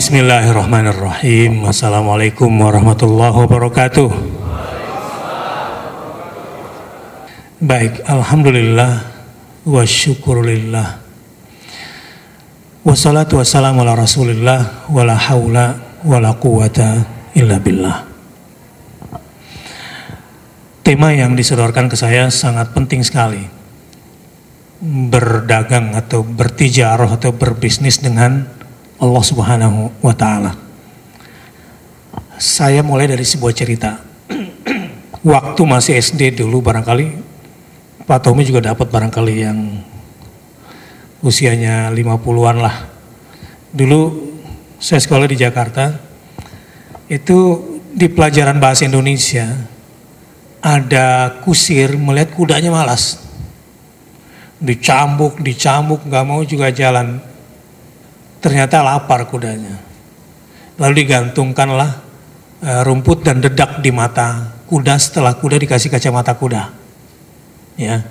Bismillahirrahmanirrahim. Assalamualaikum warahmatullahi wabarakatuh. Baik, Alhamdulillah wa syukurillah. Wassalatu wassalamu ala rasulillah wa la hawla wa la quwata illa billah. Tema yang disodorkan ke saya sangat penting sekali. Berdagang atau bertijarah atau berbisnis dengan Allah Subhanahu wa taala. Saya mulai dari sebuah cerita. Waktu masih SD dulu barangkali Pak Tommy juga dapat barangkali yang usianya 50-an lah. Dulu saya sekolah di Jakarta, itu di pelajaran bahasa Indonesia ada kusir melihat kudanya malas. Dicambuk, dicambuk, nggak mau juga jalan. Ternyata lapar kudanya. Lalu digantungkanlah eh, rumput dan dedak di mata kuda setelah kuda dikasih kacamata kuda. Ya,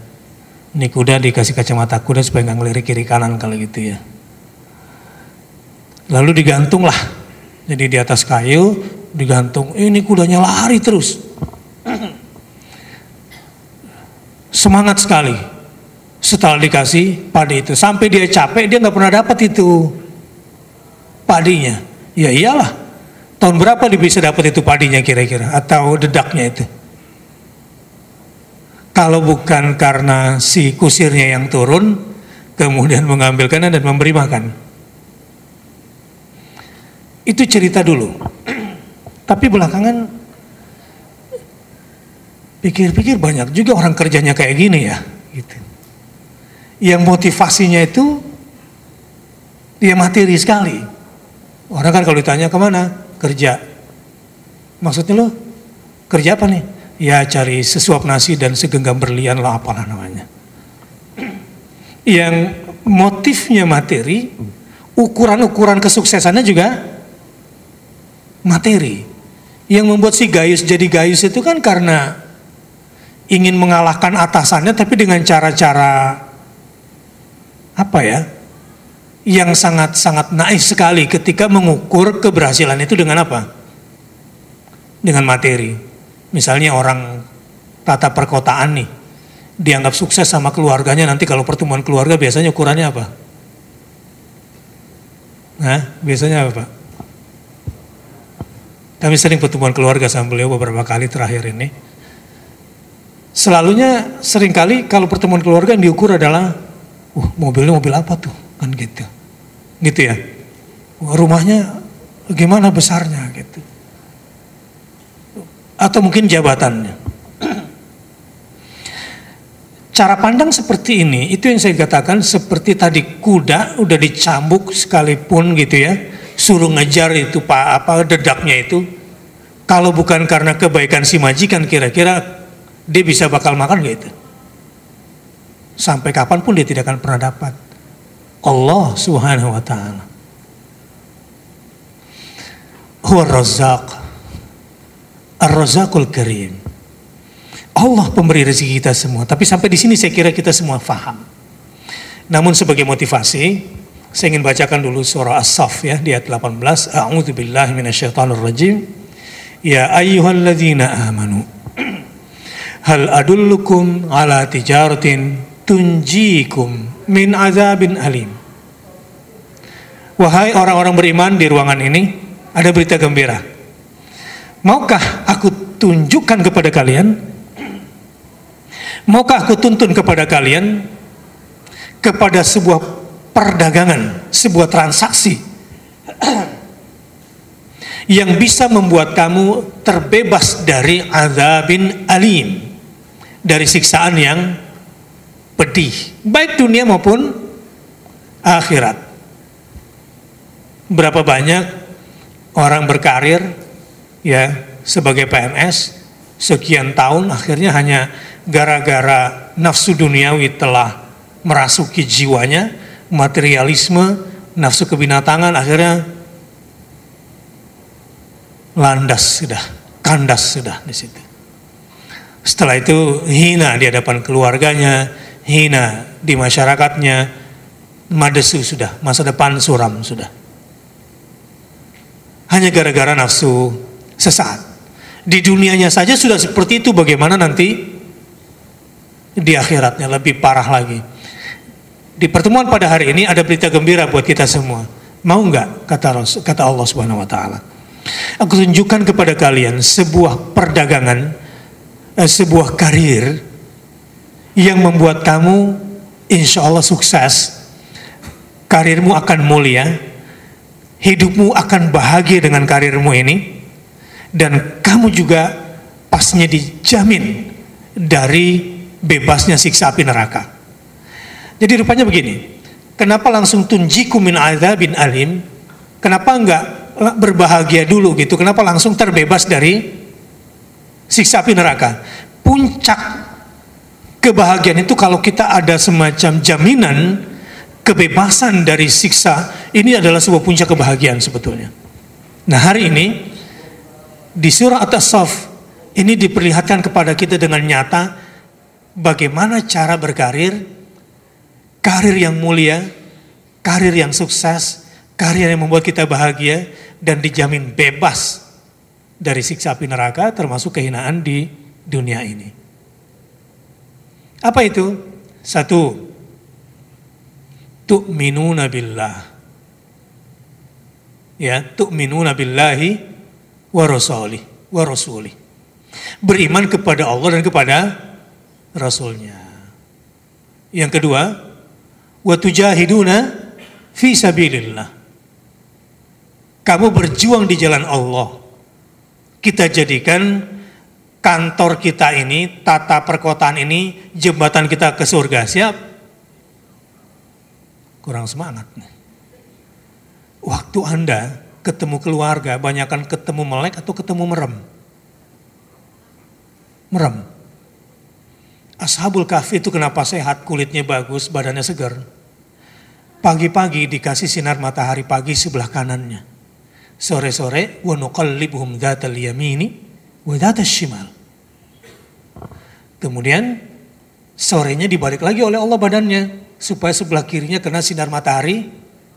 ini kuda dikasih kacamata kuda supaya nggak ngelirik kiri kanan kalau gitu ya. Lalu digantung lah. Jadi di atas kayu digantung. Ini kudanya lari terus. Semangat sekali. Setelah dikasih padi itu. Sampai dia capek dia nggak pernah dapat itu padinya. Ya iyalah. Tahun berapa dia bisa dapat itu padinya kira-kira? Atau dedaknya itu? Kalau bukan karena si kusirnya yang turun, kemudian mengambilkannya dan memberi makan. Itu cerita dulu. Tapi belakangan pikir-pikir banyak juga orang kerjanya kayak gini ya. Gitu. Yang motivasinya itu dia materi sekali. Orang kan kalau ditanya ke mana? Kerja. Maksudnya lo kerja apa nih? ya cari sesuap nasi dan segenggam berlian lah apalah namanya. Yang motifnya materi, ukuran-ukuran kesuksesannya juga materi. Yang membuat si Gayus jadi Gayus itu kan karena ingin mengalahkan atasannya tapi dengan cara-cara apa ya? Yang sangat-sangat naif sekali ketika mengukur keberhasilan itu dengan apa? Dengan materi. Misalnya orang tata perkotaan nih, dianggap sukses sama keluarganya nanti kalau pertemuan keluarga biasanya ukurannya apa? Nah, biasanya apa Pak? Kami sering pertemuan keluarga sama beliau beberapa kali terakhir ini. Selalunya sering kali kalau pertemuan keluarga yang diukur adalah, uh mobilnya mobil apa tuh? Kan gitu. Gitu ya. Rumahnya gimana besarnya gitu atau mungkin jabatannya. Cara pandang seperti ini, itu yang saya katakan seperti tadi kuda udah dicambuk sekalipun gitu ya, suruh ngejar itu pak apa dedaknya itu. Kalau bukan karena kebaikan si majikan kira-kira dia bisa bakal makan gitu. Sampai kapan pun dia tidak akan pernah dapat. Allah subhanahu wa ta'ala. Huwa razaq Ar-Razaqul Karim. Allah pemberi rezeki kita semua. Tapi sampai di sini saya kira kita semua faham. Namun sebagai motivasi, saya ingin bacakan dulu surah As-Saff ya di ayat 18. A'udzu billahi minasyaitonir rajim. Ya ayyuhalladzina amanu. Hal adullukum ala tijaratin tunjikum min azabin alim. Wahai orang-orang beriman di ruangan ini, ada berita gembira Maukah aku tunjukkan kepada kalian? Maukah aku tuntun kepada kalian kepada sebuah perdagangan, sebuah transaksi yang bisa membuat kamu terbebas dari azabin alim, dari siksaan yang pedih, baik dunia maupun akhirat. Berapa banyak orang berkarir ya sebagai PNS sekian tahun akhirnya hanya gara-gara nafsu duniawi telah merasuki jiwanya, materialisme, nafsu kebinatangan akhirnya landas sudah, kandas sudah di situ. Setelah itu hina di hadapan keluarganya, hina di masyarakatnya, madesu sudah, masa depan suram sudah. hanya gara-gara nafsu sesaat. Di dunianya saja sudah seperti itu, bagaimana nanti di akhiratnya lebih parah lagi. Di pertemuan pada hari ini ada berita gembira buat kita semua. Mau nggak kata kata Allah Subhanahu Wa Taala? Aku tunjukkan kepada kalian sebuah perdagangan, eh, sebuah karir yang membuat kamu insya Allah sukses. Karirmu akan mulia, hidupmu akan bahagia dengan karirmu ini, dan kamu juga pasnya dijamin dari bebasnya siksa api neraka. Jadi rupanya begini, kenapa langsung tunjiku min bin alim? Kenapa enggak berbahagia dulu gitu? Kenapa langsung terbebas dari siksa api neraka? Puncak kebahagiaan itu kalau kita ada semacam jaminan kebebasan dari siksa, ini adalah sebuah puncak kebahagiaan sebetulnya. Nah hari ini, di surah At-Tasaf, ini diperlihatkan kepada kita dengan nyata, bagaimana cara berkarir, karir yang mulia, karir yang sukses, karir yang membuat kita bahagia, dan dijamin bebas dari siksa api neraka, termasuk kehinaan di dunia ini. Apa itu? Satu, tu'minuna billah. Ya, tu'minuna billahi wa rasulih, wa rasulih. Beriman kepada Allah dan kepada Rasulnya. Yang kedua, wa tujahiduna fi sabilillah. Kamu berjuang di jalan Allah. Kita jadikan kantor kita ini, tata perkotaan ini, jembatan kita ke surga. Siap? kurang semangat. Waktu Anda ketemu keluarga, banyakkan ketemu melek atau ketemu merem? Merem. Ashabul kahfi itu kenapa sehat, kulitnya bagus, badannya segar. Pagi-pagi dikasih sinar matahari pagi sebelah kanannya. Sore-sore, wa nuqallibuhum dhatal yamini wa shimal. Kemudian sorenya dibalik lagi oleh Allah badannya supaya sebelah kirinya kena sinar matahari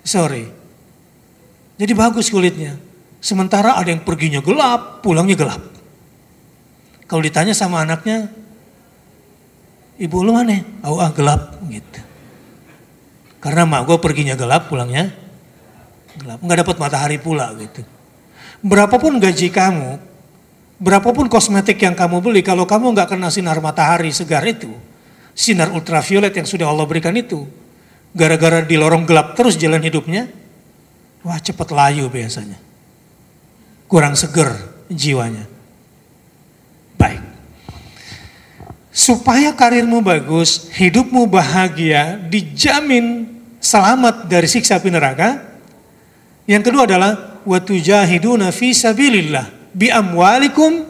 sore. Jadi bagus kulitnya. Sementara ada yang perginya gelap, pulangnya gelap. Kalau ditanya sama anaknya, ibu lu mana? Oh, ah gelap gitu. Karena mak gue perginya gelap, pulangnya gelap. Nggak dapat matahari pula gitu. Berapapun gaji kamu, berapapun kosmetik yang kamu beli, kalau kamu nggak kena sinar matahari segar itu, sinar ultraviolet yang sudah Allah berikan itu, gara-gara di lorong gelap terus jalan hidupnya, wah cepat layu biasanya. Kurang seger jiwanya. Baik. Supaya karirmu bagus, hidupmu bahagia, dijamin selamat dari siksa api neraka. Yang kedua adalah watujahiduna fi sabilillah bi amwalikum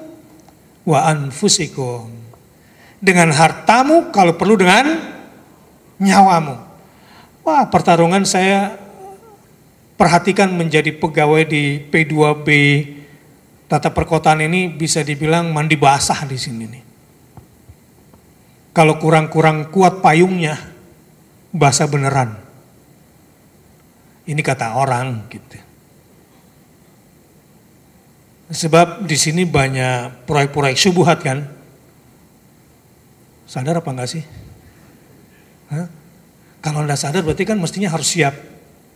wa anfusikum dengan hartamu, kalau perlu dengan nyawamu. Wah, pertarungan saya perhatikan menjadi pegawai di P2B tata perkotaan ini bisa dibilang mandi basah di sini nih. Kalau kurang-kurang kuat payungnya, basah beneran. Ini kata orang gitu. Sebab di sini banyak proyek-proyek subuhat kan, Sadar apa enggak sih? Hah? Kalau Anda sadar berarti kan mestinya harus siap.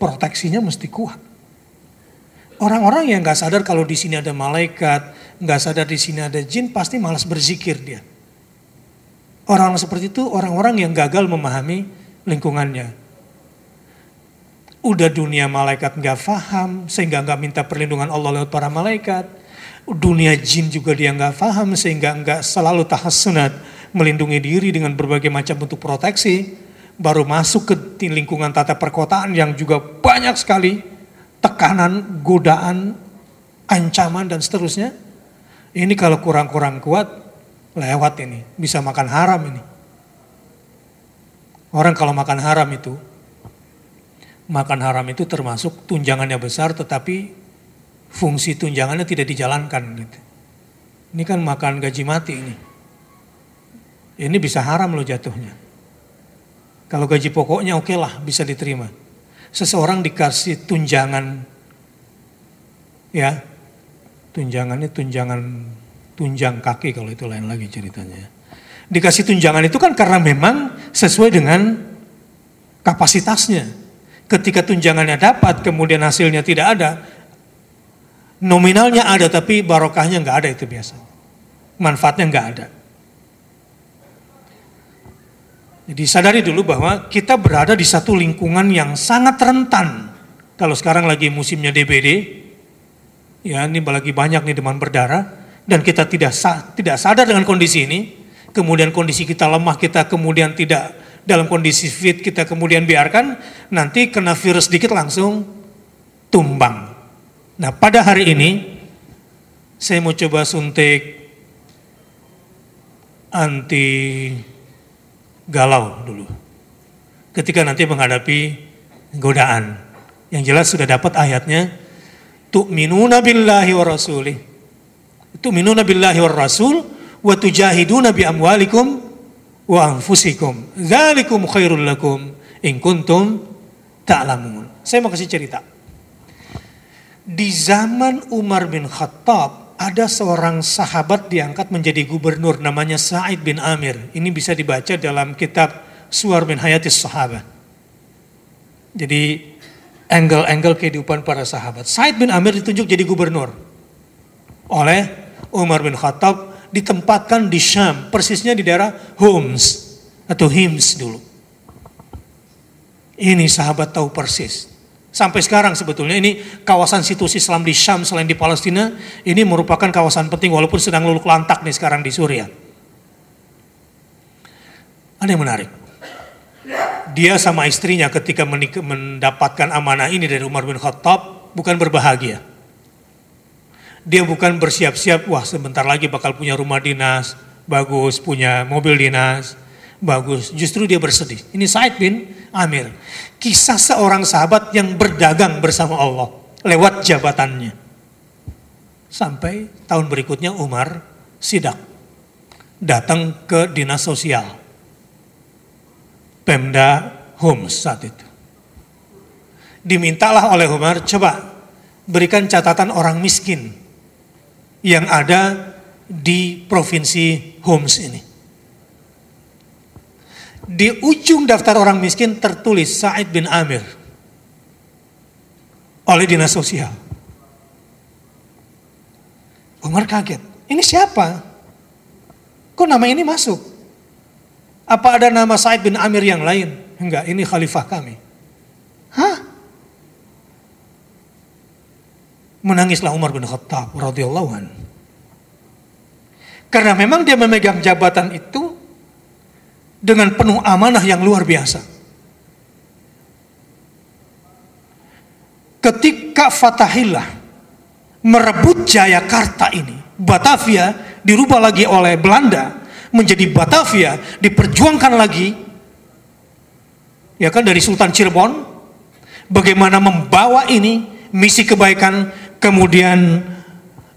Proteksinya mesti kuat. Orang-orang yang nggak sadar kalau di sini ada malaikat, nggak sadar di sini ada jin, pasti malas berzikir dia. Orang, -orang seperti itu orang-orang yang gagal memahami lingkungannya. Udah dunia malaikat nggak faham, sehingga nggak minta perlindungan Allah lewat para malaikat. Dunia jin juga dia nggak faham, sehingga nggak selalu tahassunat melindungi diri dengan berbagai macam bentuk proteksi, baru masuk ke lingkungan tata perkotaan yang juga banyak sekali tekanan, godaan, ancaman dan seterusnya. Ini kalau kurang-kurang kuat, lewat ini, bisa makan haram ini. Orang kalau makan haram itu, makan haram itu termasuk tunjangannya besar tetapi fungsi tunjangannya tidak dijalankan gitu. Ini kan makan gaji mati ini. Ini bisa haram loh jatuhnya. Kalau gaji pokoknya oke okay lah bisa diterima. Seseorang dikasih tunjangan ya tunjangannya tunjangan tunjang kaki kalau itu lain lagi ceritanya. Dikasih tunjangan itu kan karena memang sesuai dengan kapasitasnya. Ketika tunjangannya dapat, kemudian hasilnya tidak ada, nominalnya ada tapi barokahnya nggak ada itu biasa. Manfaatnya nggak ada. Jadi sadari dulu bahwa kita berada di satu lingkungan yang sangat rentan. Kalau sekarang lagi musimnya DBD, ya ini lagi banyak nih demam berdarah, dan kita tidak tidak sadar dengan kondisi ini, kemudian kondisi kita lemah, kita kemudian tidak dalam kondisi fit, kita kemudian biarkan, nanti kena virus sedikit langsung tumbang. Nah pada hari ini, saya mau coba suntik anti galau dulu. Ketika nanti menghadapi godaan. Yang jelas sudah dapat ayatnya. Tu'minuna billahi wa rasulih. Tu'minuna billahi wa rasul. Wa tujahiduna bi amwalikum wa anfusikum. Zalikum khairul lakum. In kuntum ta'lamun. Saya mau kasih cerita. Di zaman Umar bin Khattab ada seorang sahabat diangkat menjadi gubernur namanya Sa'id bin Amir. Ini bisa dibaca dalam kitab Suar bin Hayatis Sahabat. Jadi angle-angle kehidupan para sahabat. Sa'id bin Amir ditunjuk jadi gubernur oleh Umar bin Khattab ditempatkan di Syam, persisnya di daerah Homs atau Hims dulu. Ini sahabat tahu persis Sampai sekarang sebetulnya ini kawasan situs Islam di Syam selain di Palestina, ini merupakan kawasan penting walaupun sedang luluk lantak nih sekarang di Suriah. Ada yang menarik. Dia sama istrinya ketika mendapatkan amanah ini dari Umar bin Khattab bukan berbahagia. Dia bukan bersiap-siap, wah sebentar lagi bakal punya rumah dinas, bagus, punya mobil dinas, bagus. Justru dia bersedih. Ini Said bin Amir. Kisah seorang sahabat yang berdagang bersama Allah lewat jabatannya. Sampai tahun berikutnya Umar sidak. Datang ke dinas sosial. Pemda Homs saat itu. Dimintalah oleh Umar, coba berikan catatan orang miskin yang ada di provinsi Homs ini. Di ujung daftar orang miskin tertulis Said bin Amir oleh dinas sosial. Umar kaget. Ini siapa? Kok nama ini masuk? Apa ada nama Said bin Amir yang lain? Enggak, ini khalifah kami. Hah? Menangislah Umar bin Khattab radhiyallahu. Karena memang dia memegang jabatan itu dengan penuh amanah yang luar biasa. Ketika Fatahillah merebut Jayakarta ini, Batavia dirubah lagi oleh Belanda menjadi Batavia, diperjuangkan lagi ya kan dari Sultan Cirebon bagaimana membawa ini misi kebaikan kemudian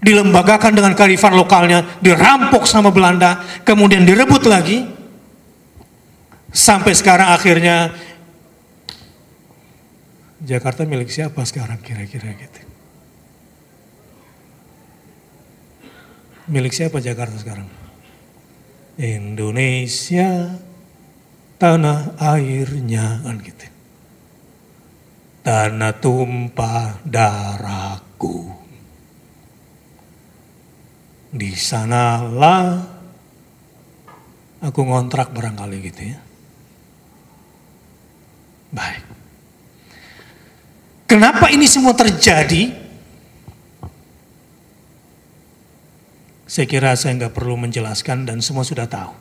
dilembagakan dengan kearifan lokalnya, dirampok sama Belanda, kemudian direbut lagi, Sampai sekarang akhirnya Jakarta milik siapa sekarang kira-kira gitu. Milik siapa Jakarta sekarang? Indonesia tanah airnya kan gitu. Tanah tumpah darahku. Di sanalah aku ngontrak barangkali gitu ya. Baik. Kenapa ini semua terjadi? Saya kira saya nggak perlu menjelaskan dan semua sudah tahu.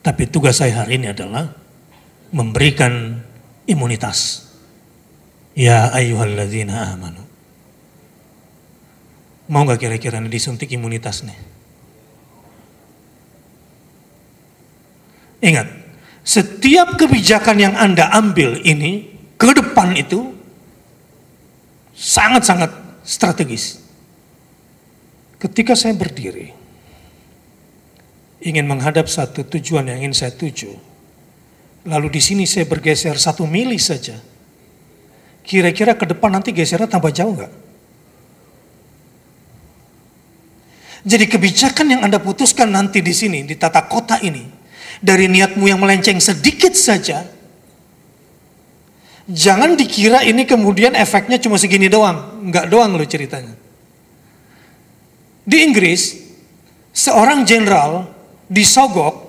Tapi tugas saya hari ini adalah memberikan imunitas. Ya ayyuhalladzina amanu. Mau nggak kira-kira disuntik imunitas nih? Ingat, setiap kebijakan yang Anda ambil ini ke depan itu sangat-sangat strategis. Ketika saya berdiri, ingin menghadap satu tujuan yang ingin saya tuju, lalu di sini saya bergeser satu mili saja, kira-kira ke depan nanti gesernya tambah jauh nggak? Jadi kebijakan yang Anda putuskan nanti di sini, di tata kota ini, dari niatmu yang melenceng sedikit saja, jangan dikira ini kemudian efeknya cuma segini doang. Enggak doang loh ceritanya. Di Inggris, seorang jenderal disogok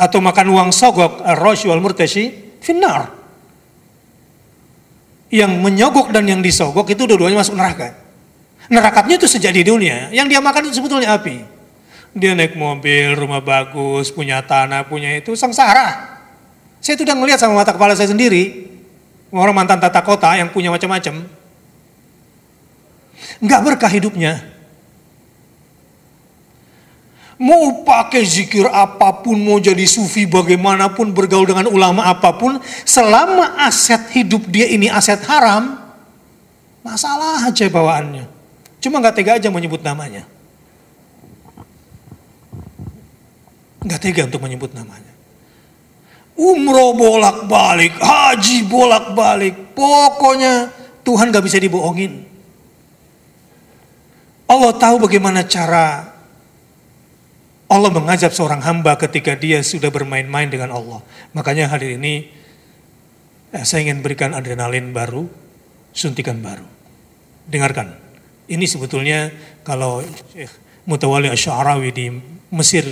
atau makan uang sogok, Rosh wal Murtashi, finar. Yang menyogok dan yang disogok itu dua-duanya masuk neraka. Nerakatnya itu sejak di dunia. Yang dia makan itu sebetulnya api. Dia naik mobil, rumah bagus, punya tanah, punya itu, sengsara. Saya itu udah ngelihat sama mata kepala saya sendiri. Orang mantan tata kota yang punya macam-macam. Enggak berkah hidupnya. Mau pakai zikir apa pun, mau jadi sufi bagaimanapun, bergaul dengan ulama apa pun, selama aset hidup dia ini aset haram, masalah aja bawaannya. Cuma nggak tega aja menyebut namanya. Nggak tega untuk menyebut namanya. Umroh bolak-balik, haji bolak-balik, pokoknya Tuhan nggak bisa dibohongin. Allah tahu bagaimana cara Allah mengajak seorang hamba ketika dia sudah bermain-main dengan Allah. Makanya hari ini eh, saya ingin berikan adrenalin baru, suntikan baru. Dengarkan. Ini sebetulnya kalau Syekh Mutawali Asy'arawi di Mesir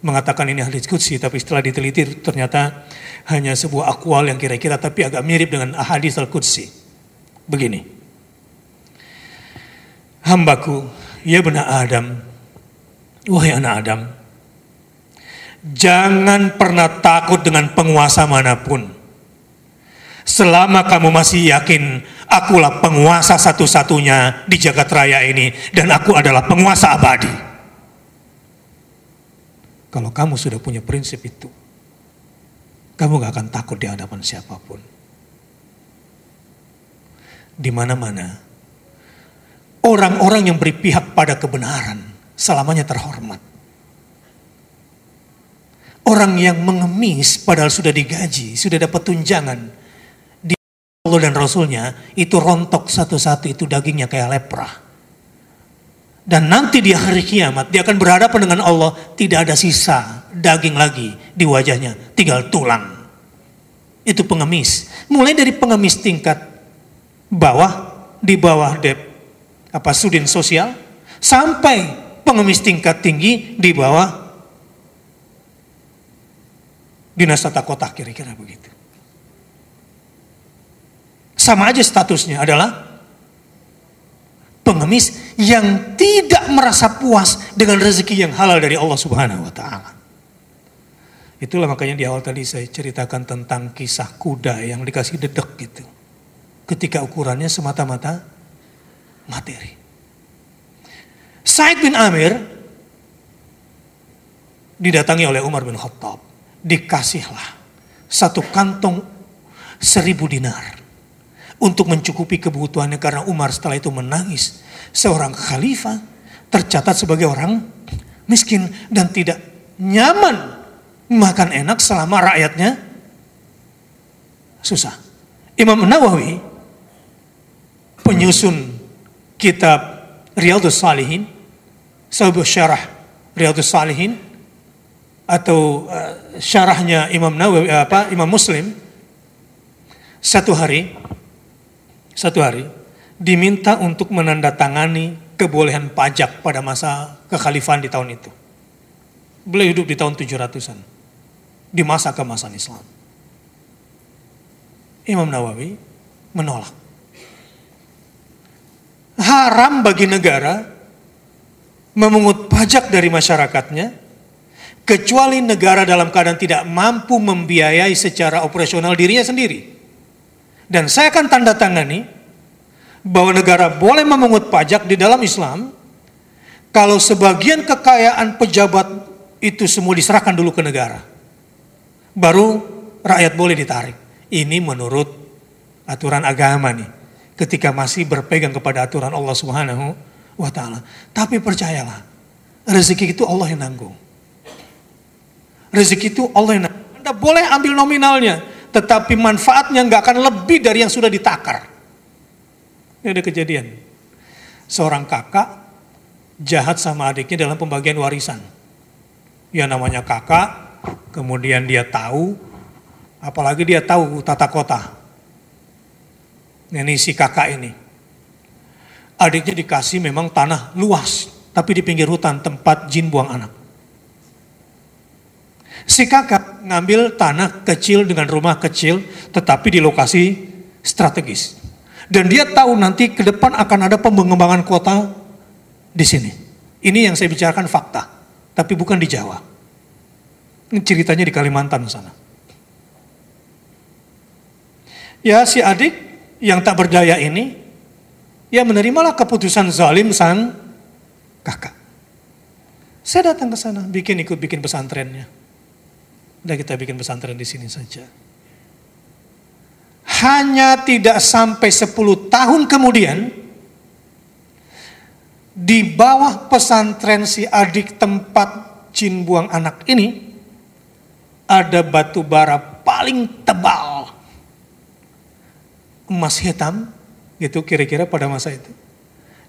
mengatakan ini hadis qudsi tapi setelah diteliti ternyata hanya sebuah akwal yang kira-kira tapi agak mirip dengan hadis al-qudsi. Begini. Hambaku, ya benar Adam, wahai anak Adam, Jangan pernah takut dengan penguasa mana pun. Selama kamu masih yakin akulah penguasa satu-satunya di jagat raya ini dan aku adalah penguasa abadi. Kalau kamu sudah punya prinsip itu, kamu gak akan takut di hadapan siapa pun. Di mana-mana, orang-orang yang berpihak pada kebenaran selamanya terhormat. Orang yang mengemis padahal sudah digaji, sudah dapat tunjangan di Allah dan Rasulnya, itu rontok satu-satu itu dagingnya kayak lepra. Dan nanti di hari kiamat dia akan berhadapan dengan Allah, tidak ada sisa daging lagi di wajahnya, tinggal tulang. Itu pengemis. Mulai dari pengemis tingkat bawah, di bawah dep apa sudin sosial, sampai pengemis tingkat tinggi di bawah dinas tata kota kira-kira begitu. Sama aja statusnya adalah pengemis yang tidak merasa puas dengan rezeki yang halal dari Allah Subhanahu wa taala. Itulah makanya di awal tadi saya ceritakan tentang kisah kuda yang dikasih dedek gitu. Ketika ukurannya semata-mata materi. Said bin Amir didatangi oleh Umar bin Khattab dikasihlah satu kantong seribu dinar untuk mencukupi kebutuhannya karena Umar setelah itu menangis seorang khalifah tercatat sebagai orang miskin dan tidak nyaman makan enak selama rakyatnya susah. Imam Nawawi penyusun kitab Riyadus Salihin, sebuah syarah Riyadus Salihin atau uh, syarahnya Imam Nawawi apa Imam Muslim satu hari satu hari diminta untuk menandatangani kebolehan pajak pada masa kekhalifahan di tahun itu. Beliau hidup di tahun 700-an. Di masa kemasan Islam. Imam Nawawi menolak. Haram bagi negara memungut pajak dari masyarakatnya kecuali negara dalam keadaan tidak mampu membiayai secara operasional dirinya sendiri. Dan saya akan tanda tangani bahwa negara boleh memungut pajak di dalam Islam kalau sebagian kekayaan pejabat itu semua diserahkan dulu ke negara. Baru rakyat boleh ditarik. Ini menurut aturan agama nih. Ketika masih berpegang kepada aturan Allah Subhanahu wa taala. Tapi percayalah, rezeki itu Allah yang nanggung. Rezeki itu Allah yang Anda boleh ambil nominalnya, tetapi manfaatnya nggak akan lebih dari yang sudah ditakar. Ini ada kejadian. Seorang kakak jahat sama adiknya dalam pembagian warisan. Ya namanya kakak, kemudian dia tahu, apalagi dia tahu tata kota. Ini si kakak ini. Adiknya dikasih memang tanah luas, tapi di pinggir hutan tempat jin buang anak. Si kakak ngambil tanah kecil dengan rumah kecil, tetapi di lokasi strategis. Dan dia tahu nanti ke depan akan ada pengembangan kota di sini. Ini yang saya bicarakan fakta, tapi bukan di Jawa. Ini ceritanya di Kalimantan sana. Ya si adik yang tak berdaya ini, ya menerimalah keputusan zalim sang kakak. Saya datang ke sana, bikin ikut bikin pesantrennya. Udah kita bikin pesantren di sini saja. Hanya tidak sampai 10 tahun kemudian, di bawah pesantren si adik tempat jin buang anak ini, ada batu bara paling tebal. Emas hitam, gitu kira-kira pada masa itu.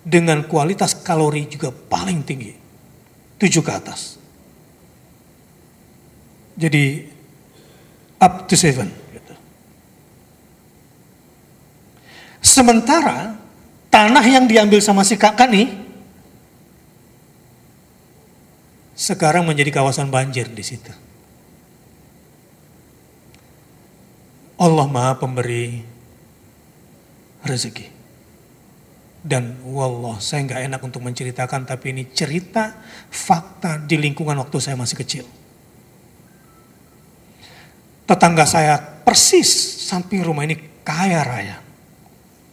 Dengan kualitas kalori juga paling tinggi. Tujuh ke atas. Jadi up to seven. Gitu. Sementara tanah yang diambil sama si kakak nih sekarang menjadi kawasan banjir di situ. Allah Maha Pemberi rezeki. Dan wallah saya nggak enak untuk menceritakan tapi ini cerita fakta di lingkungan waktu saya masih kecil. Tetangga saya persis samping rumah ini kaya raya.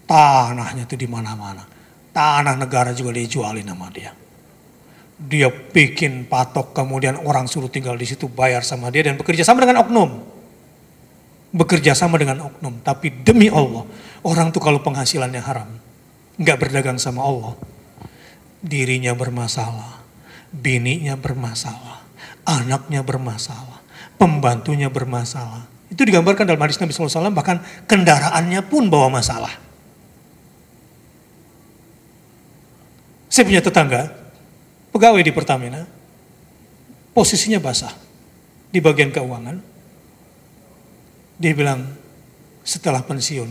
Tanahnya itu di mana-mana. Tanah negara juga dijualin sama dia dia bikin patok kemudian orang suruh tinggal di situ bayar sama dia dan bekerja sama dengan oknum bekerja sama dengan oknum tapi demi Allah orang tuh kalau penghasilannya haram nggak berdagang sama Allah dirinya bermasalah bininya bermasalah anaknya bermasalah pembantunya bermasalah itu digambarkan dalam hadis Nabi SAW bahkan kendaraannya pun bawa masalah saya punya tetangga pegawai di Pertamina, posisinya basah di bagian keuangan. Dia bilang setelah pensiun,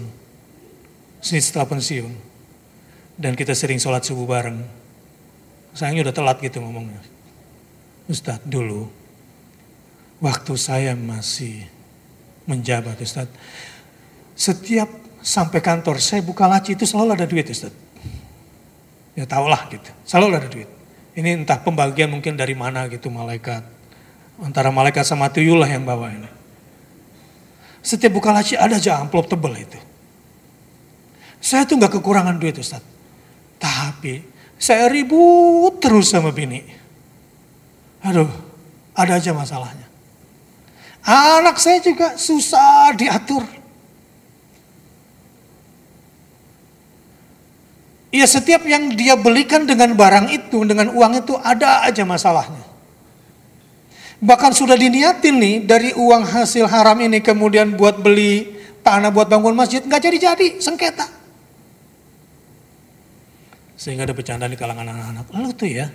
setelah pensiun, dan kita sering sholat subuh bareng. Sayangnya udah telat gitu ngomongnya. Ustadz dulu, waktu saya masih menjabat Ustadz, setiap sampai kantor saya buka laci itu selalu ada duit Ustadz. Ya tahulah gitu, selalu ada duit. Ini entah pembagian mungkin dari mana gitu malaikat. Antara malaikat sama tuyul lah yang bawa ini. Setiap buka laci ada aja amplop tebel itu. Saya tuh nggak kekurangan duit Ustaz. Tapi saya ribut terus sama bini. Aduh, ada aja masalahnya. Anak saya juga susah diatur. Ya setiap yang dia belikan dengan barang itu, dengan uang itu ada aja masalahnya. Bahkan sudah diniatin nih dari uang hasil haram ini kemudian buat beli tanah buat bangun masjid, nggak jadi-jadi, sengketa. Sehingga ada bercanda di kalangan anak-anak. Lu tuh ya,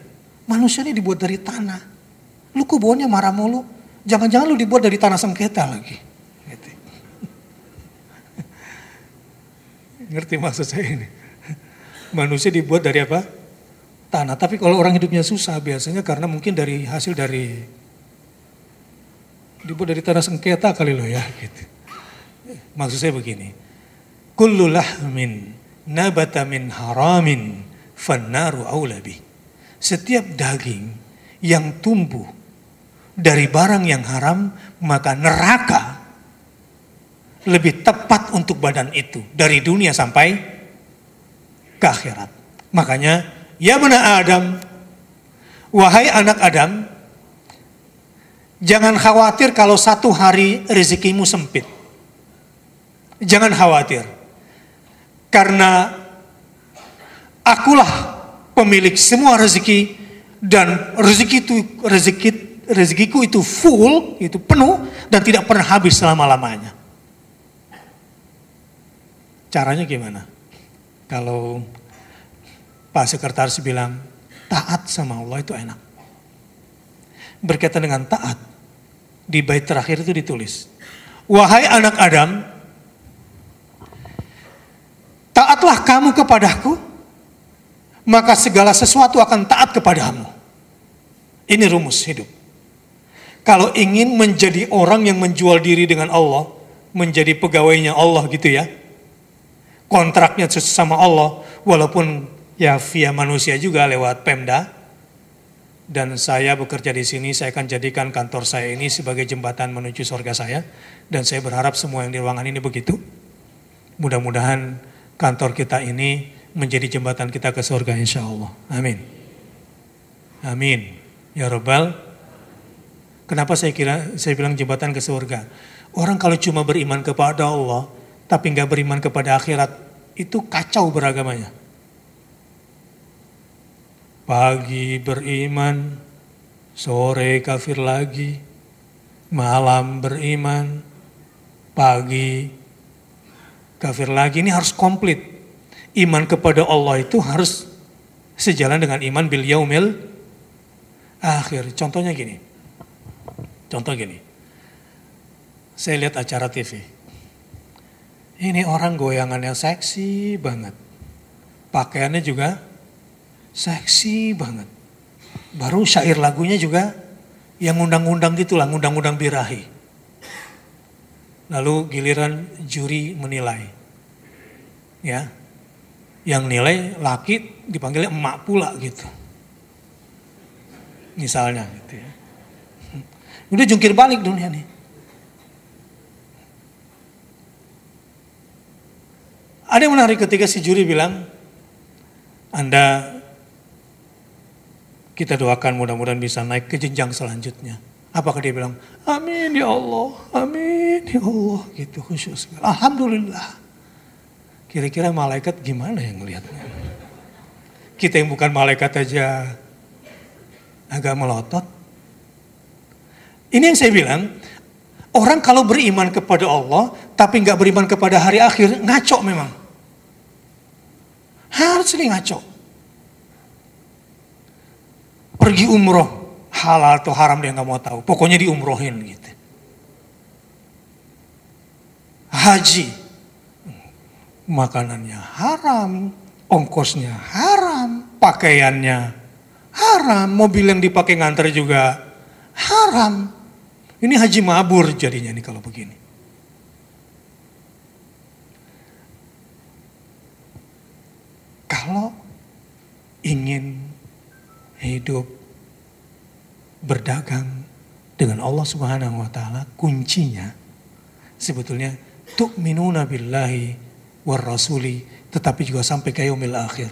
manusia ini dibuat dari tanah. Lu kubuannya marah mulu. Jangan-jangan lu dibuat dari tanah sengketa lagi. Gitu. Ngerti maksud saya ini? manusia dibuat dari apa? Tanah. Tapi kalau orang hidupnya susah biasanya karena mungkin dari hasil dari dibuat dari tanah sengketa kali loh ya gitu. Maksud saya begini. Kullu lahmin nabata min haramin fannaru aulabi. Setiap daging yang tumbuh dari barang yang haram maka neraka lebih tepat untuk badan itu dari dunia sampai ke akhirat. Makanya, ya benar Adam, wahai anak Adam, jangan khawatir kalau satu hari rezekimu sempit. Jangan khawatir. Karena akulah pemilik semua rezeki dan rezeki itu rezeki rezekiku itu full, itu penuh dan tidak pernah habis selama-lamanya. Caranya gimana? Kalau Pak Sekretaris bilang taat sama Allah itu enak. Berkaitan dengan taat, di bait terakhir itu ditulis. Wahai anak Adam, taatlah kamu kepadaku, maka segala sesuatu akan taat kepadamu. Ini rumus hidup. Kalau ingin menjadi orang yang menjual diri dengan Allah, menjadi pegawainya Allah gitu ya, kontraknya sama Allah, walaupun ya via manusia juga lewat Pemda, dan saya bekerja di sini, saya akan jadikan kantor saya ini sebagai jembatan menuju surga saya, dan saya berharap semua yang di ruangan ini begitu. Mudah-mudahan kantor kita ini menjadi jembatan kita ke surga insya Allah. Amin. Amin. Ya Rabbal Kenapa saya kira saya bilang jembatan ke surga? Orang kalau cuma beriman kepada Allah, tapi nggak beriman kepada akhirat, itu kacau beragamanya. Pagi beriman, sore kafir lagi, malam beriman, pagi kafir lagi. Ini harus komplit. Iman kepada Allah itu harus sejalan dengan iman bil yaumil akhir. Contohnya gini. Contoh gini, saya lihat acara TV. Ini orang goyangannya seksi banget. Pakaiannya juga seksi banget. Baru syair lagunya juga yang undang-undang gitulah, undang-undang birahi. Lalu giliran juri menilai. Ya. Yang nilai laki dipanggilnya emak pula gitu. Misalnya gitu ya. Udah jungkir balik dunia nih. Ada yang menarik ketika si juri bilang, Anda kita doakan mudah-mudahan bisa naik ke jenjang selanjutnya. Apakah dia bilang, amin ya Allah, amin ya Allah. Gitu khusus. Alhamdulillah. Kira-kira malaikat gimana yang melihatnya? Kita yang bukan malaikat aja agak melotot. Ini yang saya bilang, orang kalau beriman kepada Allah, tapi nggak beriman kepada hari akhir, ngaco memang. Harus ini ngaco. Pergi umroh, halal atau haram dia nggak mau tahu. Pokoknya diumrohin gitu. Haji, makanannya haram, ongkosnya haram, pakaiannya haram, mobil yang dipakai nganter juga haram. Ini haji mabur jadinya nih kalau begini. Kalau ingin hidup berdagang dengan Allah Subhanahu wa taala, kuncinya sebetulnya tu'minuna billahi war rasuli tetapi juga sampai ke yaumil akhir.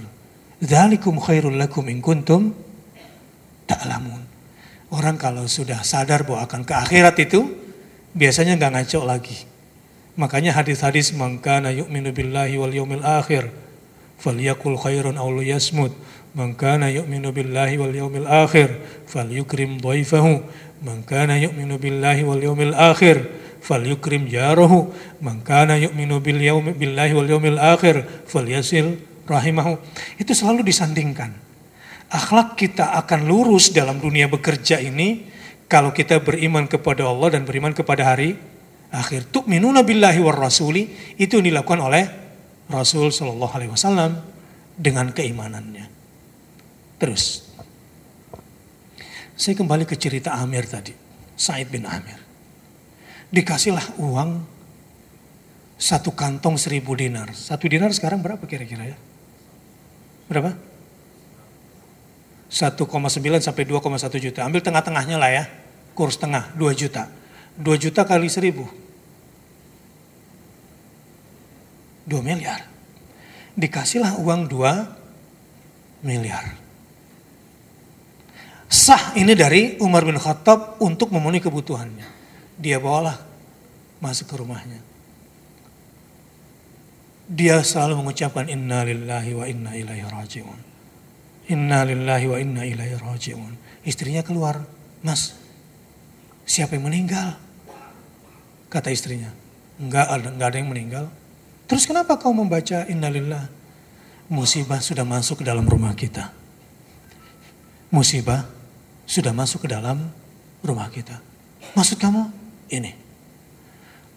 Dzalikum khairul lakum in kuntum ta'lamun. Orang kalau sudah sadar bahwa akan ke akhirat itu, biasanya nggak ngaco lagi. Makanya hadis-hadis mangkana yu'minu billahi wal yawmil akhir falyakul khairun aw liyasmut. Man kana yu'minu billahi wal yawmil akhir falyukrim dhaifahu man kana yu'minu billahi wal yawmil akhir falyukrim jarahu. Man kana yu'minu bil yawmi billahi wal yawmil akhir falyasil rahimahu. Itu selalu disandingkan akhlak kita akan lurus dalam dunia bekerja ini kalau kita beriman kepada Allah dan beriman kepada hari akhir. Tu'minuna billahi war rasuli itu yang dilakukan oleh Rasul Shallallahu alaihi wasallam dengan keimanannya. Terus saya kembali ke cerita Amir tadi, Said bin Amir. Dikasihlah uang satu kantong seribu dinar. Satu dinar sekarang berapa kira-kira ya? Berapa? 1,9 sampai 2,1 juta. Ambil tengah-tengahnya lah ya. Kurs tengah 2 juta. 2 juta kali 1000. 2 miliar. Dikasihlah uang 2 miliar. Sah ini dari Umar bin Khattab untuk memenuhi kebutuhannya. Dia bawalah masuk ke rumahnya. Dia selalu mengucapkan inna lillahi wa inna ilaihi raji'un. Inna lillahi wa inna ilaihi raji'un. Istrinya keluar, mas, siapa yang meninggal? Kata istrinya, enggak ada, enggak ada yang meninggal. Terus kenapa kau membaca innalillah? musibah sudah masuk ke dalam rumah kita. Musibah sudah masuk ke dalam rumah kita. Maksud kamu ini,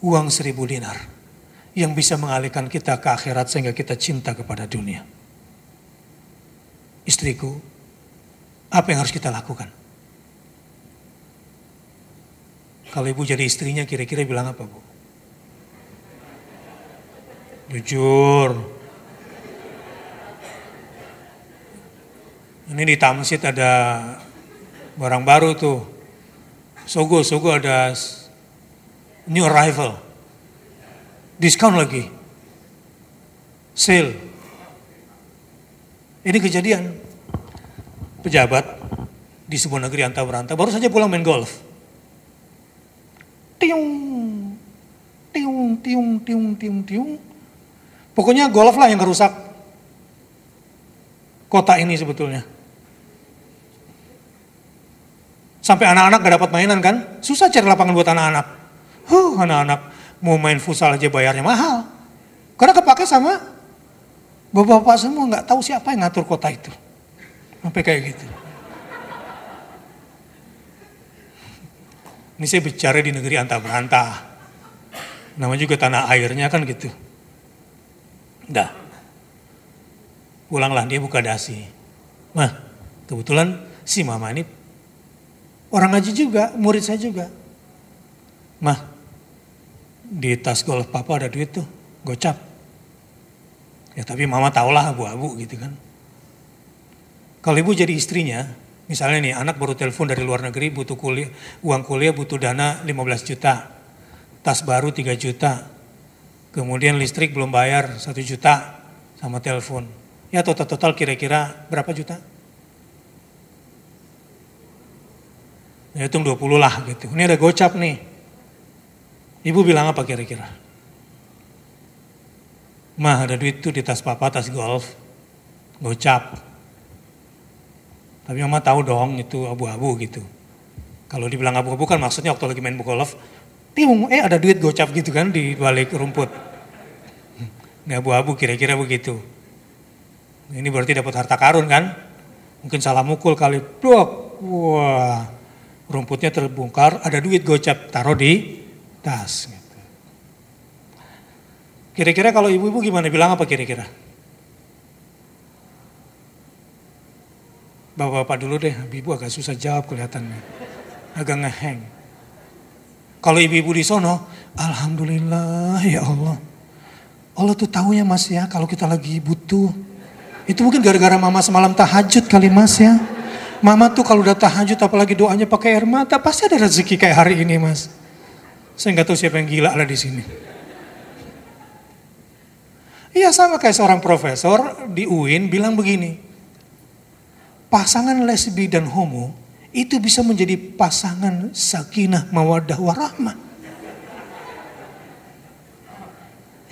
uang seribu dinar yang bisa mengalihkan kita ke akhirat sehingga kita cinta kepada dunia. Istriku, apa yang harus kita lakukan? Kalau ibu jadi istrinya kira-kira bilang apa bu? Jujur, Ini di Tamsit ada barang baru tuh. Sogo, Sogo ada new arrival. Diskon lagi. Sale. Ini kejadian. Pejabat di sebuah negeri antah berantah baru saja pulang main golf. Tiung, tiung, tiung, tiung, tiung, tiung. Pokoknya golf lah yang kerusak kota ini sebetulnya. Sampai anak-anak gak dapat mainan kan? Susah cari lapangan buat anak-anak. Huh, anak-anak mau main futsal aja bayarnya mahal. Karena kepake sama bapak-bapak semua nggak tahu siapa yang ngatur kota itu. Sampai kayak gitu. Ini saya bicara di negeri antah berantah. Nama juga tanah airnya kan gitu. Dah. Pulanglah dia buka dasi. Nah, kebetulan si mama ini Orang ngaji juga, murid saya juga. Mah, di tas golf papa ada duit tuh, gocap. Ya tapi mama tahulah abu-abu gitu kan. Kalau ibu jadi istrinya, misalnya nih anak baru telepon dari luar negeri butuh kuliah, uang kuliah butuh dana 15 juta, tas baru 3 juta, kemudian listrik belum bayar 1 juta sama telepon. Ya total-total kira-kira berapa juta? Ya hitung 20 lah gitu. Ini ada gocap nih. Ibu bilang apa kira-kira? Mah ada duit tuh di tas papa, tas golf. Gocap. Tapi mama tahu dong itu abu-abu gitu. Kalau dibilang abu-abu kan maksudnya waktu lagi main golf, tiung, eh ada duit gocap gitu kan di balik rumput. Ini abu-abu kira-kira begitu. Ini berarti dapat harta karun kan? Mungkin salah mukul kali, dok, wah rumputnya terbongkar, ada duit gocap, taruh di tas. Gitu. Kira-kira kalau ibu-ibu gimana? Bilang apa kira-kira? Bapak-bapak dulu deh, ibu agak susah jawab kelihatannya. Agak ngeheng. Kalau ibu-ibu di sono, Alhamdulillah ya Allah. Allah tuh tahu ya mas ya kalau kita lagi butuh. Itu mungkin gara-gara mama semalam tahajud kali mas ya. Mama tuh kalau udah tahajud apalagi doanya pakai air mata pasti ada rezeki kayak hari ini mas. Saya nggak tahu siapa yang gila lah di sini. Iya sama kayak seorang profesor di UIN bilang begini. Pasangan lesbi dan homo itu bisa menjadi pasangan sakinah mawadah warahmah.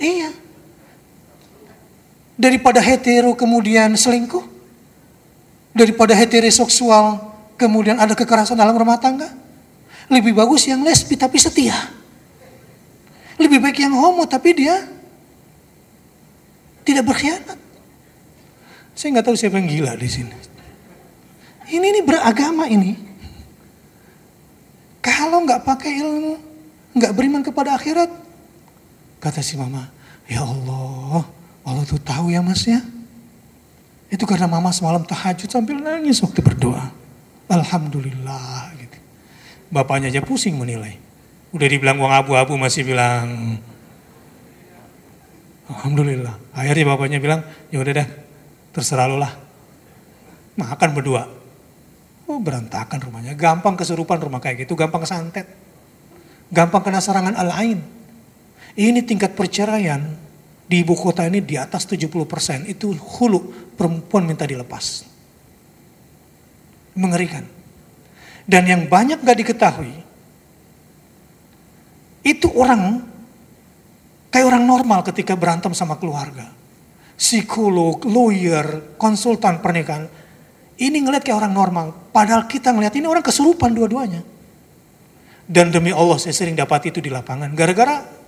Iya. Daripada hetero kemudian selingkuh daripada heteroseksual kemudian ada kekerasan dalam rumah tangga. Lebih bagus yang lesbi tapi setia. Lebih baik yang homo tapi dia tidak berkhianat. Saya nggak tahu siapa yang gila di sini. Ini ini beragama ini. Kalau nggak pakai ilmu, nggak beriman kepada akhirat, kata si mama, ya Allah, Allah tuh tahu ya mas ya. Itu karena mama semalam tahajud sambil nangis waktu berdoa. Alhamdulillah gitu. Bapaknya aja pusing menilai. Udah dibilang uang abu-abu masih bilang Alhamdulillah. Akhirnya bapaknya bilang, ya udah dah, terserah lo lah. Makan berdua. Oh berantakan rumahnya. Gampang kesurupan rumah kayak gitu, gampang kesantet. Gampang kena serangan al-ain. Ini tingkat perceraian di ibu kota ini di atas 70% itu hulu perempuan minta dilepas. Mengerikan. Dan yang banyak gak diketahui, itu orang kayak orang normal ketika berantem sama keluarga. Psikolog, lawyer, konsultan pernikahan. Ini ngeliat kayak orang normal. Padahal kita ngeliat ini orang kesurupan dua-duanya. Dan demi Allah saya sering dapat itu di lapangan. Gara-gara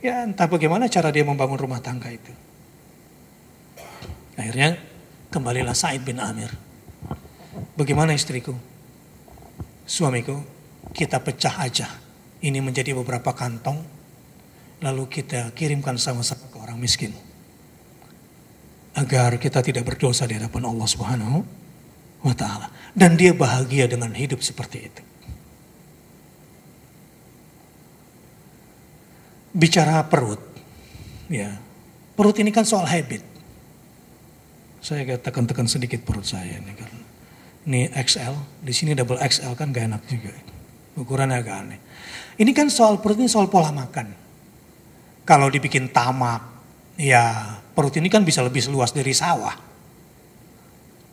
Ya entah bagaimana cara dia membangun rumah tangga itu. Akhirnya kembalilah Said bin Amir. Bagaimana istriku? Suamiku, kita pecah aja. Ini menjadi beberapa kantong. Lalu kita kirimkan sama-sama ke orang miskin. Agar kita tidak berdosa di hadapan Allah Subhanahu wa taala dan dia bahagia dengan hidup seperti itu. Bicara perut, ya perut ini kan soal habit. Saya tekan-tekan sedikit perut saya ini kan. Ini XL, di sini double XL kan gak enak juga. Ukurannya agak aneh. Ini kan soal perut ini soal pola makan. Kalau dibikin tamak, ya perut ini kan bisa lebih luas dari sawah.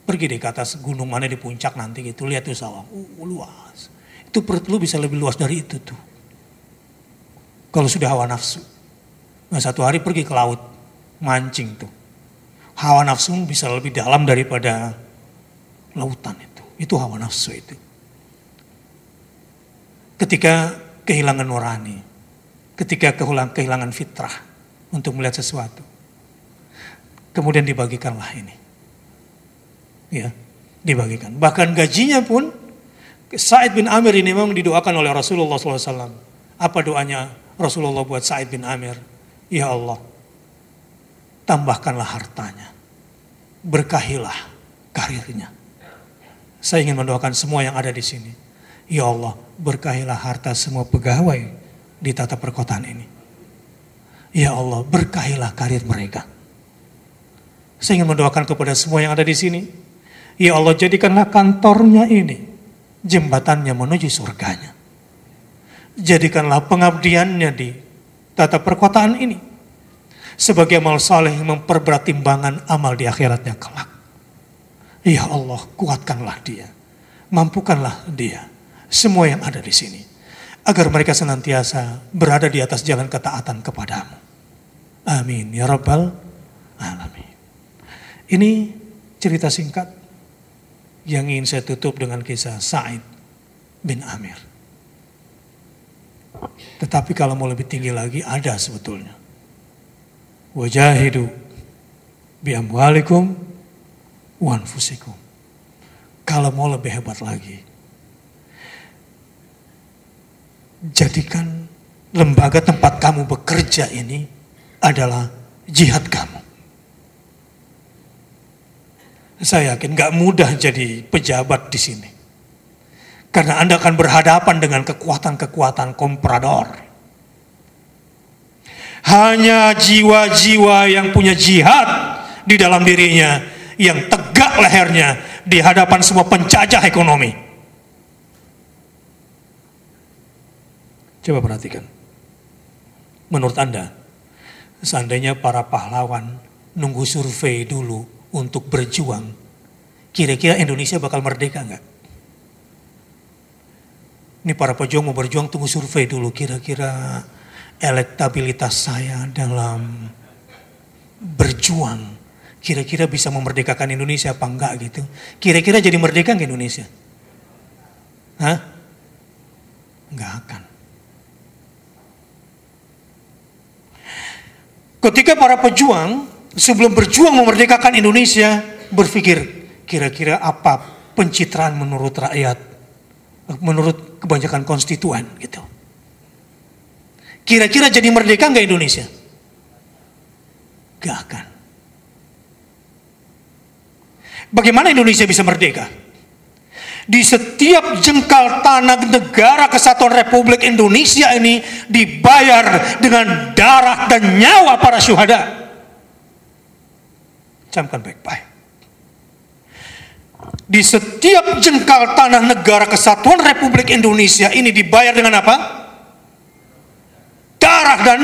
Pergi deh ke atas gunung mana di puncak nanti gitu, lihat tuh sawah, uh, luas. Itu perut lu bisa lebih luas dari itu tuh. Kalau sudah hawa nafsu. Nah satu hari pergi ke laut, mancing tuh. Hawa nafsu bisa lebih dalam daripada lautan itu. Itu hawa nafsu itu. Ketika kehilangan nurani, ketika kehilangan, fitrah untuk melihat sesuatu. Kemudian dibagikanlah ini. Ya, dibagikan. Bahkan gajinya pun Said bin Amir ini memang didoakan oleh Rasulullah SAW. Apa doanya Rasulullah buat Said bin Amir? Ya Allah, tambahkanlah hartanya. Berkahilah karirnya. Saya ingin mendoakan semua yang ada di sini. Ya Allah, berkahilah harta semua pegawai di tata perkotaan ini. Ya Allah, berkahilah karir mereka. Saya ingin mendoakan kepada semua yang ada di sini. Ya Allah, jadikanlah kantornya ini jembatannya menuju surganya. Jadikanlah pengabdiannya di tata perkotaan ini sebagai amal saleh yang memperberat timbangan amal di akhiratnya kelak. Ya Allah, kuatkanlah dia. Mampukanlah dia. Semua yang ada di sini. Agar mereka senantiasa berada di atas jalan ketaatan kepadamu. Amin. Ya Rabbal Alamin. Ini cerita singkat yang ingin saya tutup dengan kisah Sa'id bin Amir. Tetapi kalau mau lebih tinggi lagi ada sebetulnya. Wajahidu bi amwalikum wanfusikum. Kalau mau lebih hebat lagi, jadikan lembaga tempat kamu bekerja ini adalah jihad kamu. Saya yakin gak mudah jadi pejabat di sini. Karena Anda akan berhadapan dengan kekuatan-kekuatan komprador. Hanya jiwa-jiwa yang punya jihad di dalam dirinya yang tegak lehernya di hadapan semua penjajah ekonomi. Coba perhatikan. Menurut Anda, seandainya para pahlawan nunggu survei dulu untuk berjuang, kira-kira Indonesia bakal merdeka nggak? Ini para pejuang mau berjuang tunggu survei dulu, kira-kira elektabilitas saya dalam berjuang kira-kira bisa memerdekakan Indonesia apa enggak gitu. Kira-kira jadi merdeka nggak Indonesia? Hah? Enggak akan. Ketika para pejuang sebelum berjuang memerdekakan Indonesia berpikir kira-kira apa pencitraan menurut rakyat, menurut kebanyakan konstituen gitu. Kira-kira jadi merdeka nggak Indonesia? Gak akan. Bagaimana Indonesia bisa merdeka? Di setiap jengkal tanah negara kesatuan Republik Indonesia ini dibayar dengan darah dan nyawa para syuhada. Camkan baik-baik. Di setiap jengkal tanah negara kesatuan Republik Indonesia ini dibayar dengan apa? Darah dan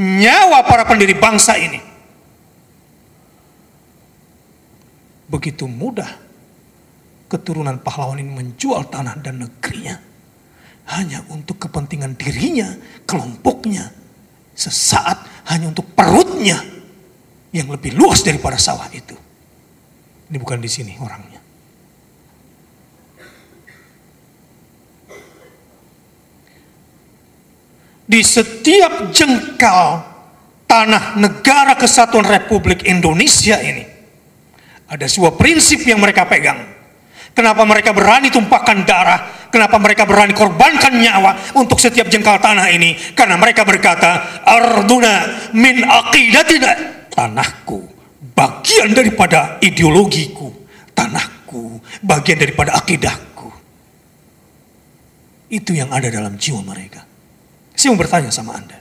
nyawa para pendiri bangsa ini. begitu mudah keturunan pahlawan ini menjual tanah dan negerinya hanya untuk kepentingan dirinya, kelompoknya, sesaat hanya untuk perutnya yang lebih luas daripada sawah itu. Ini bukan di sini orangnya. Di setiap jengkal tanah negara kesatuan Republik Indonesia ini. Ada sebuah prinsip yang mereka pegang. Kenapa mereka berani tumpahkan darah? Kenapa mereka berani korbankan nyawa untuk setiap jengkal tanah ini? Karena mereka berkata, Arduna min aqidatina. Tanahku, bagian daripada ideologiku. Tanahku, bagian daripada akidahku. Itu yang ada dalam jiwa mereka. Saya mau bertanya sama Anda.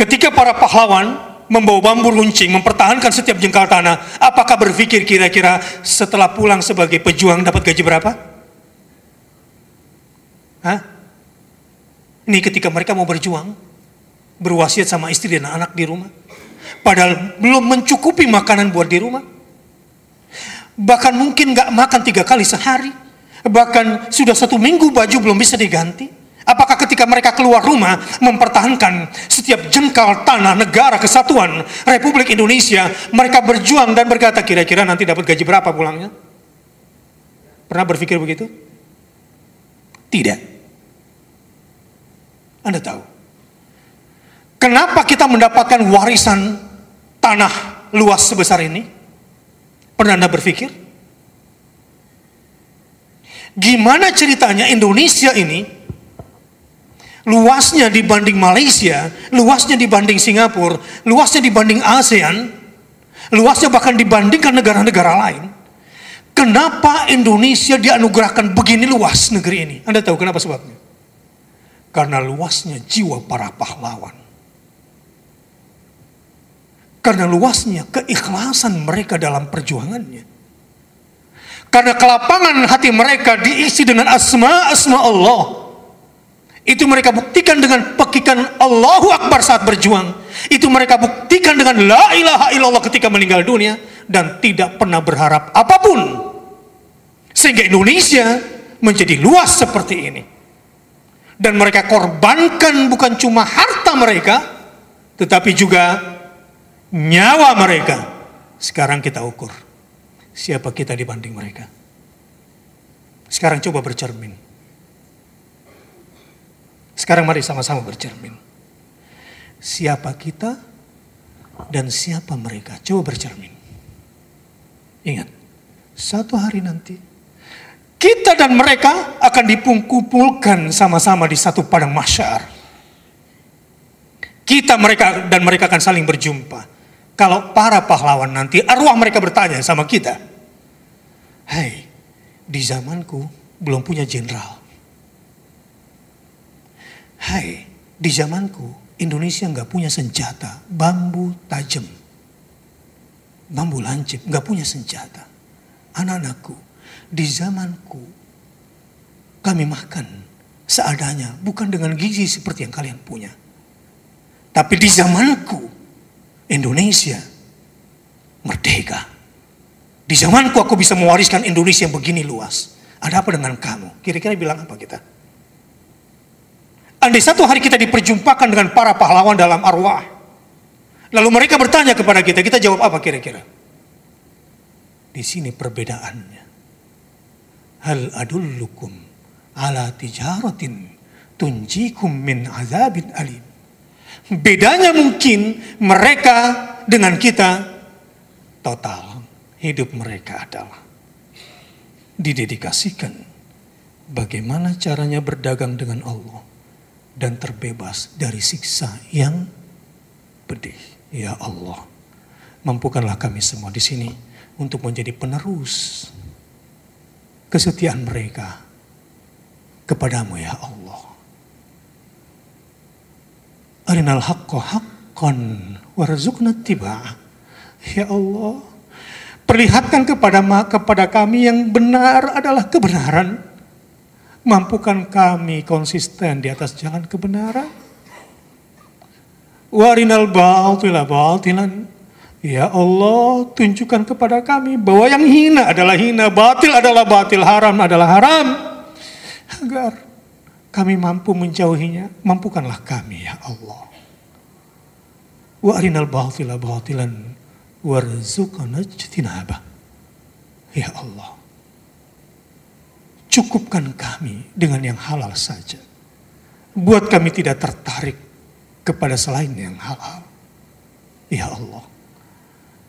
Ketika para pahlawan membawa bambu runcing, mempertahankan setiap jengkal tanah, apakah berpikir kira-kira setelah pulang sebagai pejuang dapat gaji berapa? Hah? Ini ketika mereka mau berjuang, berwasiat sama istri dan anak di rumah. Padahal belum mencukupi makanan buat di rumah. Bahkan mungkin nggak makan tiga kali sehari. Bahkan sudah satu minggu baju belum bisa diganti. Apakah ketika mereka keluar rumah mempertahankan setiap jengkal tanah negara kesatuan Republik Indonesia, mereka berjuang dan berkata kira-kira nanti dapat gaji berapa pulangnya? Pernah berpikir begitu? Tidak. Anda tahu. Kenapa kita mendapatkan warisan tanah luas sebesar ini? Pernah Anda berpikir? Gimana ceritanya Indonesia ini luasnya dibanding Malaysia, luasnya dibanding Singapura, luasnya dibanding ASEAN, luasnya bahkan dibandingkan negara-negara lain. Kenapa Indonesia dianugerahkan begini luas negeri ini? Anda tahu kenapa sebabnya? Karena luasnya jiwa para pahlawan. Karena luasnya keikhlasan mereka dalam perjuangannya. Karena kelapangan hati mereka diisi dengan asma-asma Allah itu mereka buktikan dengan pekikan Allahu Akbar saat berjuang. Itu mereka buktikan dengan la ilaha illallah ketika meninggal dunia. Dan tidak pernah berharap apa pun. Sehingga Indonesia menjadi luas seperti ini. Dan mereka korbankan bukan cuma harta mereka. Tetapi juga nyawa mereka. Sekarang kita ukur. Siapa kita dibanding mereka. Sekarang coba bercermin sekarang mari sama-sama bercermin. Siapa kita dan siapa mereka? Coba bercermin. Ingat, satu hari nanti kita dan mereka akan dipungkumpulkan sama-sama di satu padang masyar. Kita mereka dan mereka akan saling berjumpa. Kalau para pahlawan nanti arwah mereka bertanya sama kita. Hei, di zamanku belum punya jenderal. Hai, di zamanku Indonesia nggak punya senjata, bambu tajam, bambu lancip, nggak punya senjata. Anak-anakku, di zamanku kami makan seadanya, bukan dengan gizi seperti yang kalian punya. Tapi di zamanku Indonesia merdeka. Di zamanku aku bisa mewariskan Indonesia yang begini luas. Ada apa dengan kamu? Kira-kira bilang apa kita? Andai satu hari kita diperjumpakan dengan para pahlawan dalam arwah. Lalu mereka bertanya kepada kita, kita jawab apa kira-kira? Di sini perbedaannya. Hal adullukum ala tijaratin tunjikum min azabin alim. Bedanya mungkin mereka dengan kita total hidup mereka adalah didedikasikan bagaimana caranya berdagang dengan Allah dan terbebas dari siksa yang pedih. Ya Allah, mampukanlah kami semua di sini untuk menjadi penerus kesetiaan mereka kepadamu ya Allah. Arinal haqqo haqqan warzukna tiba. Ya Allah, perlihatkan kepada kepada kami yang benar adalah kebenaran Mampukan kami konsisten di atas jalan kebenaran. Warinal batila batilan. Ya Allah, tunjukkan kepada kami bahwa yang hina adalah hina, batil adalah batil, haram adalah haram. Agar kami mampu menjauhinya, mampukanlah kami ya Allah. Wa arinal warzuqna ijtinabah. Ya Allah. Cukupkan kami dengan yang halal saja. Buat kami tidak tertarik kepada selain yang halal. Ya Allah,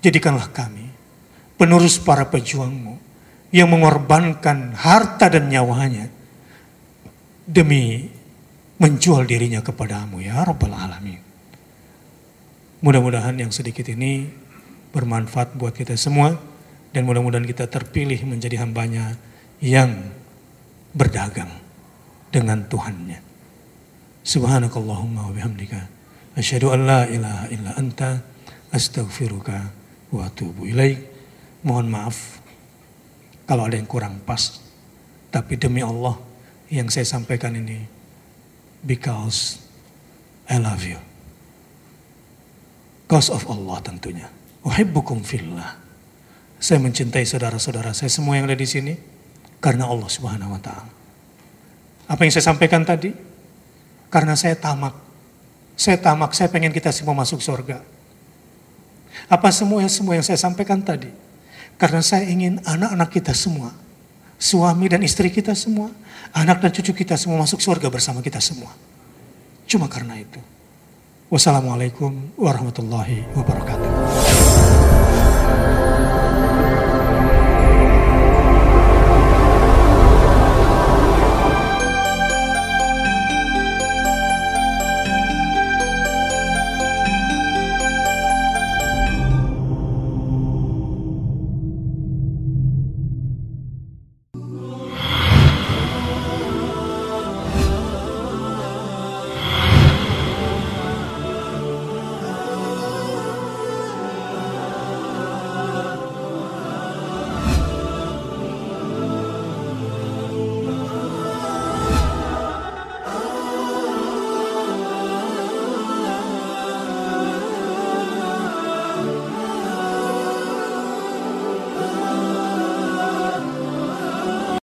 jadikanlah kami penerus para pejuangmu yang mengorbankan harta dan nyawanya demi menjual dirinya kepadamu ya Rabbal Alamin. Mudah-mudahan yang sedikit ini bermanfaat buat kita semua dan mudah-mudahan kita terpilih menjadi hambanya yang berdagang dengan Tuhannya. Subhanakallahumma wa bihamdika asyhadu an la ilaha illa anta astaghfiruka wa atubu ilaik. Mohon maaf kalau ada yang kurang pas. Tapi demi Allah yang saya sampaikan ini because I love you. Cause of Allah tentunya. Uhibbukum fillah. Saya mencintai saudara-saudara saya semua yang ada di sini karena Allah Subhanahu wa taala. Apa yang saya sampaikan tadi? Karena saya tamak. Saya tamak, saya pengen kita semua masuk surga. Apa semua yang semua yang saya sampaikan tadi? Karena saya ingin anak-anak kita semua, suami dan istri kita semua, anak dan cucu kita semua masuk surga bersama kita semua. Cuma karena itu. Wassalamualaikum warahmatullahi wabarakatuh.